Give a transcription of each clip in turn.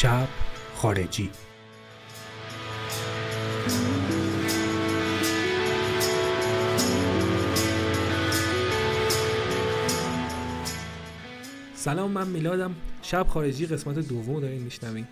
شب خارجی. سلام من میلادم. شب خارجی قسمت دوم دارین میشنوین.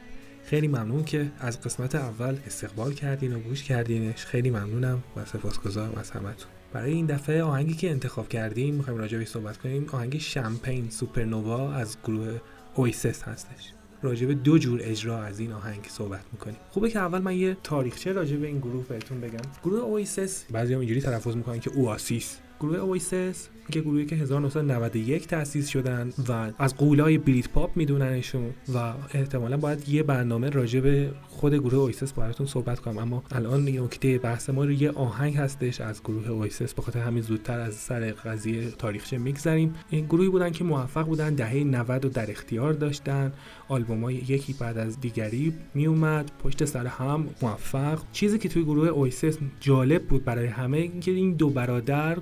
خیلی ممنون که از قسمت اول استقبال کردین و گوش کردینش. خیلی ممنونم و سپاسگزارم از همتون. برای این دفعه آهنگی که انتخاب کردیم می‌خوایم راجع صحبت کنیم. آهنگ شمپین سوپرنووا از گروه Oasis هستش. راجع دو جور اجرا از این آهنگ صحبت می‌کنیم. خوبه که اول من یه تاریخچه راجع به این گروه بهتون بگم. گروه Oasis بعضی اینجوری تلفظ می‌کنن که Oasis گروه Oasis که گروهی که 1991 تأسیس شدن و از قولای بریت پاپ میدوننشون و احتمالا باید یه برنامه راجع به خود گروه Oasis براتون صحبت کنم. اما الان نکته بحث ما رو یه آهنگ هستش از گروه Oasis به خاطر همین زودتر از سر قضیه تاریخچه میگذریم. این گروهی بودن که موفق بودن دهه 90 و در اختیار داشتن. آلبومای یکی بعد از دیگری میومد پشت سر هم موفق. چیزی که توی گروه اویسس جالب بود برای همه اینکه این دو برادر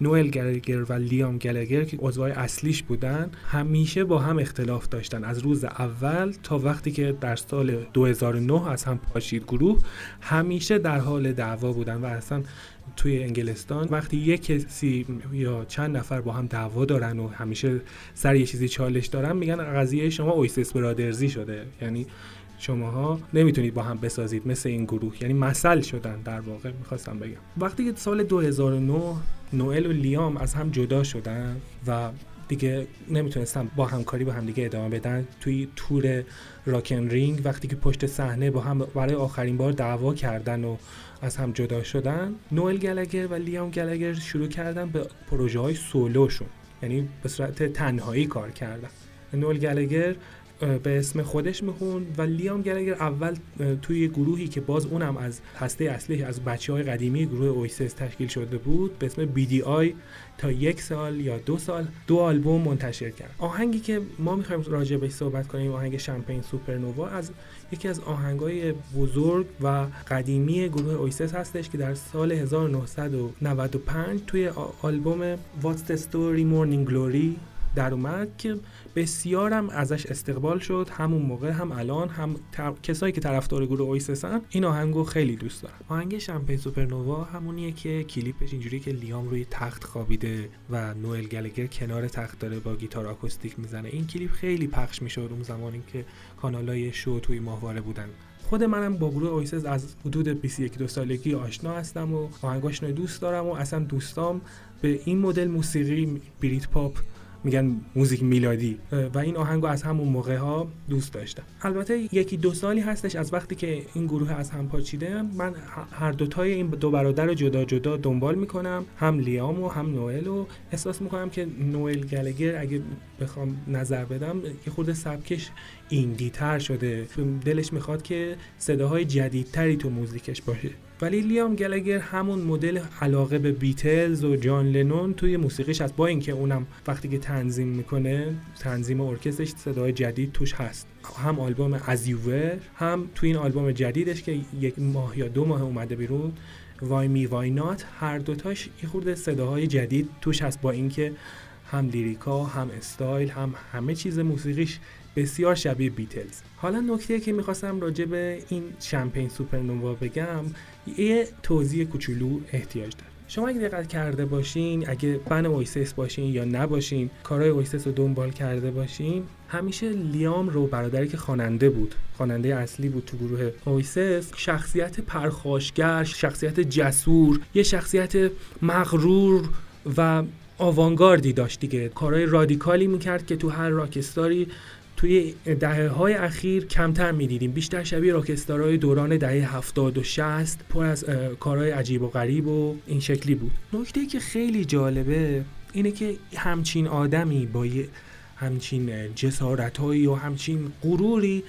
نوئل گلگر و لیام گلگر که عضوای اصلیش بودن همیشه با هم اختلاف داشتن از روز اول تا وقتی که در سال 2009 از هم پاشید گروه همیشه در حال دعوا بودن و اصلا توی انگلستان وقتی یک کسی یا چند نفر با هم دعوا دارن و همیشه سر یه چیزی چالش دارن میگن قضیه شما اویسس برادرزی شده. یعنی شماها نمی‌تونید با هم بسازید مثل این گروه. یعنی مثل شدن در واقع می‌خواستم بگم. وقتی که سال 2009 نوئل و لیام از هم جدا شدن و دیگه نمی‌تونستم با همکاری با همدیگه ادامه بدن توی تور راکن رینگ وقتی که پشت صحنه با هم برای آخرین بار دعوا کردن و از هم جدا شدن نوئل گلگر و لیام گلگر شروع کردن به پروژه های سولوشون یعنی به صورت تنهایی کار کردن. نوئل گلگر به اسم خودش میخونه و لیام گلگر اول توی گروهی که باز اونم از هسته اصلی از بچه های قدیمی گروه Oasis تشکیل شده بود به اسم Eye تا یک سال یا دو سال دو آلبوم منتشر کرد آهنگی که ما می‌خوایم راجع بهش صحبت کنیم آهنگ Champagne Supernova از یکی از آهنگای بزرگ و قدیمی گروه Oasis هستش که در سال 1995 توی آلبوم What's the Story Morning Glory در اومد که بسیارم ازش استقبال شد. همون موقع هم الان هم کسایی که طرفدار گروه اویسسن این آهنگو خیلی دوست دارن. آهنگ شمپین سوپرنووا همونیه که کلیپش اینجوری که لیام روی تخت خوابیده و نوئل گلگر کنار تخت داره با گیتار آکوستیک می‌زنه. این کلیپ خیلی پخش می‌شد اون زمانی که کانالای شو توی ماهواره بودن. خود منم با گروه اویسس از حدود 21 دو سالگی آشنا هستم و آهنگاشون دوست دارم و اصلا دوستام به این مدل موسیقی بریت پاپ میگن موزیک میلادی. و این آهنگو از همون موقع ها دوست داشتم. البته یکی دو سالی هستش از وقتی که این گروه از هم پاچیده من هر دوتای این دو برادر رو جدا جدا دنبال می‌کنم. هم لیام و هم نوئل و احساس می‌کنم که نوئل گلگر اگه بخوام نظر بدم یه خورده سبکش ایندی تر شده. دلش می‌خواد که صداهای جدیدتری تو موزیکش باشه. ولی لیام گلگر همون مدل علاقه به بیتلز و جان لنون توی موسیقیش هست. با اینکه اونم وقتی که تنظیم می‌کنه تنظیم ارکسترش صدای جدید توش هست. هم آلبوم ازیوور هم توی این آلبوم جدیدش که یک ماه یا دو ماه اومده بیرون وای می وای نات هر دوتاش یه خورده صداهای جدید توش هست. با اینکه هم لیریکا هم استایل هم همه چیز موسیقیش بسیار شبیه بیتلز. حالا نکته که می‌خواستم راجع به این شمپین سوپرنووا بگم یه توضیح کوچولو احتیاج داره. شما اگه دقت کرده باشین اگه fan Oasis باشین یا نباشین کارهای Oasis رو دنبال کرده باشین همیشه لیام رو برادری که خواننده بود خواننده اصلی بود تو گروه Oasis شخصیت پرخاشگر شخصیت جسور یه شخصیت مغرور و آوانگاردی داشت دیگه. کارهای رادیکالی می‌کرد که تو هر rockstar ی توی دهه های اخیر کمتر می‌دیدیم. بیشتر شبیه rockstar های دوران دهه 70 و 60 پر از کارهای عجیب و غریب و این شکلی بود. نکته که خیلی جالبه اینه که همچین آدمی با همچین جسارتهایی و همچین غروری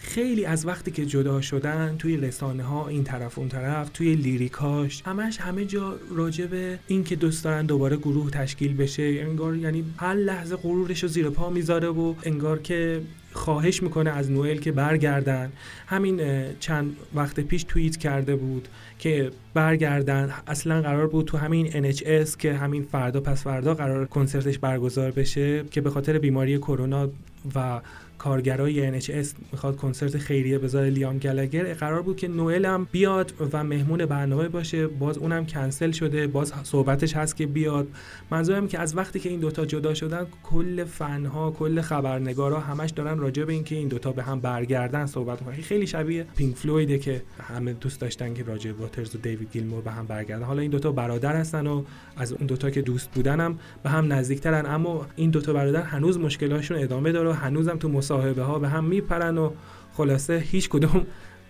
خیلی از وقتی که جدا شدن توی رسانه ها این طرف اون طرف توی لیریکاش همش همه جا راجع به این که دوست دارن دوباره گروه تشکیل بشه انگار یعنی هر لحظه غرورش رو زیر پا می‌ذاره و انگار که خواهش می‌کنه از نوئل که برگردن. همین چند وقت پیش توییت کرده بود که برگردن. اصلا قرار بود تو همین NHS که همین فردا پس فردا قرار کنسرتش برگزار بشه که به خاطر بیماری کرونا و کارگرای NHS می‌خواد کنسرت خیریه بذاره لیام گلگر. قرار بود که نوئل هم بیاد و مهمون برنامه باشه. باز اونم کنسل شده. باز صحبتش هست که بیاد. منظورم که از وقتی که این دوتا جدا شدن کل فنها کل خبرنگارا همش دارن راجع به اینکه این دوتا به هم برگردن صحبت می‌کنن. خیلی شبیه پینک فلویده که همه دوست داشتن که راجر واترز و دیوید گیلمور به هم برگردن. حالا این دوتا برادر هستن و از اون دوتا که دوست بودنم به هم نزدیکترن اما این دوتا برادر هنوز مشکلاشون ادامه داره و هنوزم تو مصاحبه ها به هم میپرن و خلاصه هیچ کدوم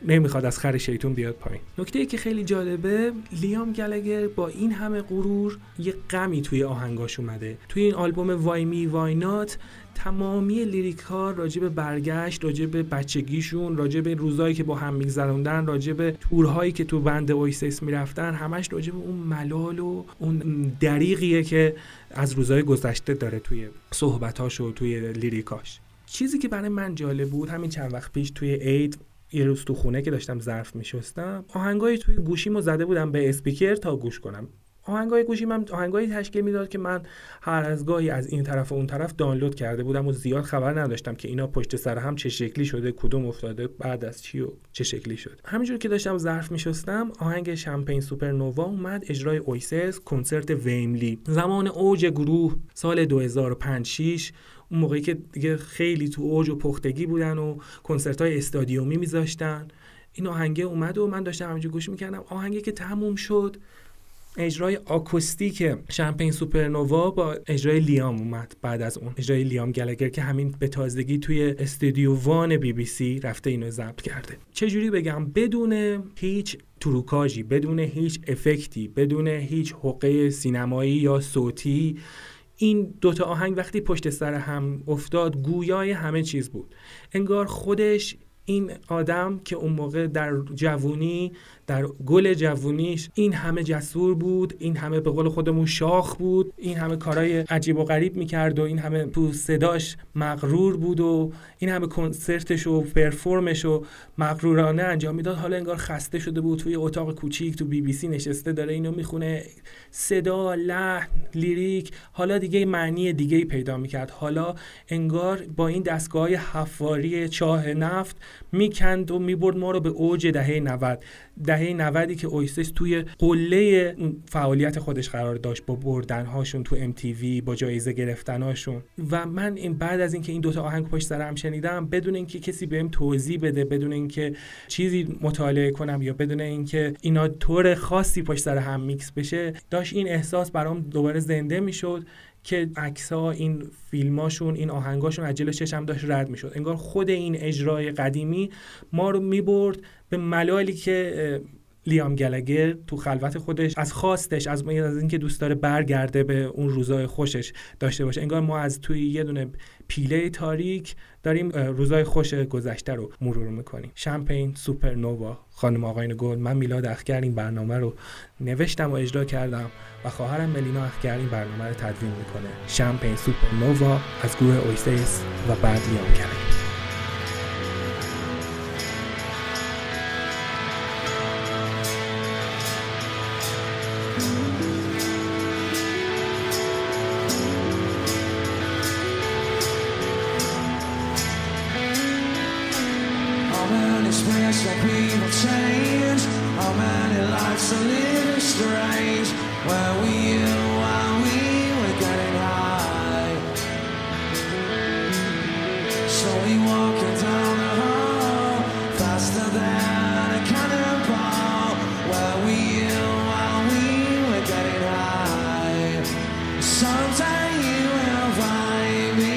نمی‌خواد از خر شیطون بیاد پایین. نکته ای که خیلی جالبه لیام گلگر با این همه غرور یه غمی توی آهنگاش اومده. توی این آلبوم وای می وای نات تمامی لیریک ها راجع به برگشت راجع به بچگیشون به روزایی که با هم میگذروندن به تورهایی که تو band Oasis می‌رفتن همش به اون ملال و اون دریغیه که از روزای گذشته داره توی صحبتاش و توی lyric اش. چیزی که برای من جالب بود همین چند وقت پیش توی عید یه روز تو خونه که داشتم ظرف میشستم آهنگای توی گوشیمو زده بودم به اسپیکر تا گوش کنم. آهنگای گوشی من آهنگایی تشکیل می‌داد که من هر از گاهی از این طرف و اون طرف دانلود کرده بودم و زیاد خبر نداشتم که اینا پشت سر هم چه شکلی شده کدوم افتاده بعد از چی و چه شکلی شد همینجور که داشتم ظرف میشستم آهنگ Champagne Supernova اومد اجرای Oasis کنسرت Wembley. زمان اوج گروه سال 2005 6 اون موقعی که دیگه خیلی تو اوج و پختگی بودن و کنسرت های استادیومی میذاشتن. این آهنگه اومد و من داشتم همینجور گوش می‌کردم. آهنگه که تموم شد اجرای آکوستیک شمپین سوپرنووا با اجرای لیام اومد بعد از اون. اجرای لیام گلگر که همین به تازگی توی استودیو وان بی بی سی رفته اینو ضبط کرده. چجوری بگم؟ بدون هیچ تروکاژی بدون هیچ افکتی بدون هیچ حقه سینمایی یا صوتی این دوتا آهنگ وقتی پشت سر هم افتاد گویای همه چیز بود. انگار خودش این آدم که اون موقع در جوونی در گل جوونیش این همه جسور بود این همه به قول خودمون شاخ بود این همه کارهای عجیب و غریب می‌کرد و این همه تو صداش مغرور بود و این همه کنسرتش و پرفورمش و مغرورانه انجام می‌داد. حالا انگار خسته شده بود توی اتاق کوچیک تو بی بی سی نشسته داره اینو می‌خونه. صدا لحن lyric حالا دیگه معنی دیگه پیدا می‌کرد. حالا انگار با این دستگاه حفاری چاه نفت می‌کند و می‌برد ما رو به اوج دهه 90 دهه 90 که Oasis توی قله فعالیت خودش قرار داشت با بردنهاشون توأم با جایزه گرفتنهاشون. و من این بعد از اینکه این دوتا آهنگ پشت سرم شنیدم بدون اینکه کسی بهم توضیح بده بدون اینکه چیزی مطالعه کنم یا بدون اینکه اینا طور خاصی پشت سر هم میکس بشه داشت این احساس برام دوباره زنده می‌شد. که عکس‌ها این فیلماشون این آهنگاشون جلو چشم داشت رد می‌شد. انگار خود این اجرای قدیمی ما رو می‌برد به ملالی که لیام گلگر تو خلوت خودش از خواستش از از اینکه دوست داره برگرده به اون روزای خوشش داشته باشه. انگار ما از توی یه دونه پیله تاریک داریم روزای خوش گذشته رو مرور می‌کنیم. شمپین سوپرنووا خانم آقاین گل. من میلاد اخگر این برنامه رو نوشتم و اجرا کردم و خواهرم ملینا اخگر این برنامه رو تدوین می‌کنه. شمپین سوپرنووا از گروه اویسیس و بعد لیام گلگر strange where we you while we were getting high. So we walking down the hall faster than a cannonball. Where were you while we were getting high. Sometime you will find me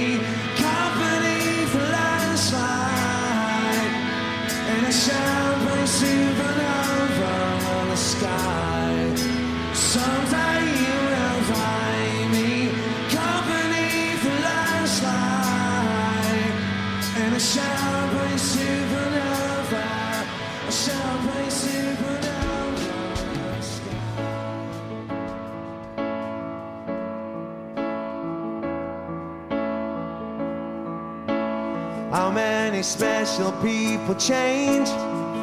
company for i in a champagne supernova. Someday you will find me company for last night. And I shall bring supernova. I shall bring. How many special people change?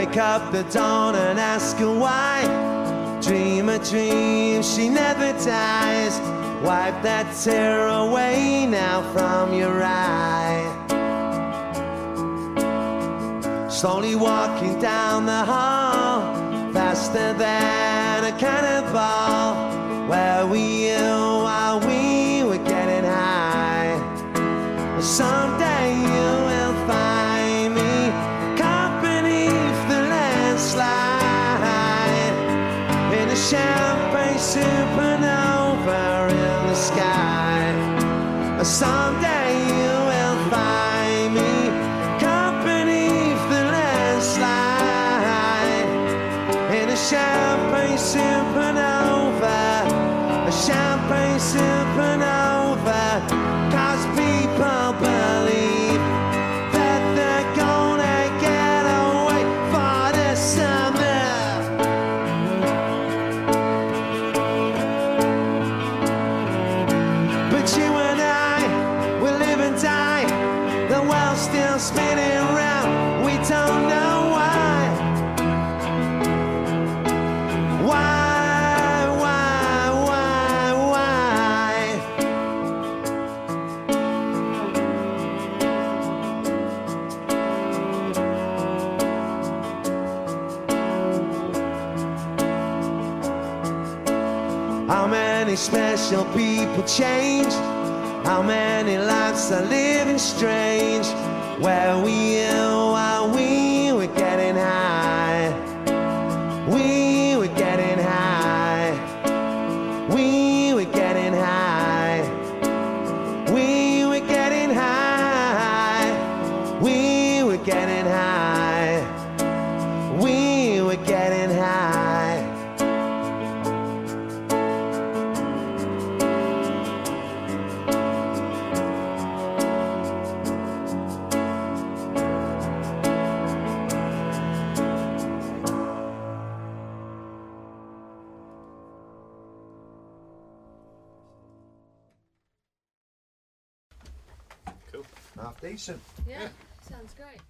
Wake up the dawn and ask her why. Dream a dream, she never dies. Wipe that tear away now from your eye. Slowly walking down the hall, faster than a cannonball. Where were you while we were getting high? Someday supernova in the sky. Someday special people change? How many lives are living strange? Where we are, while we Half decent. Yeah, sounds great.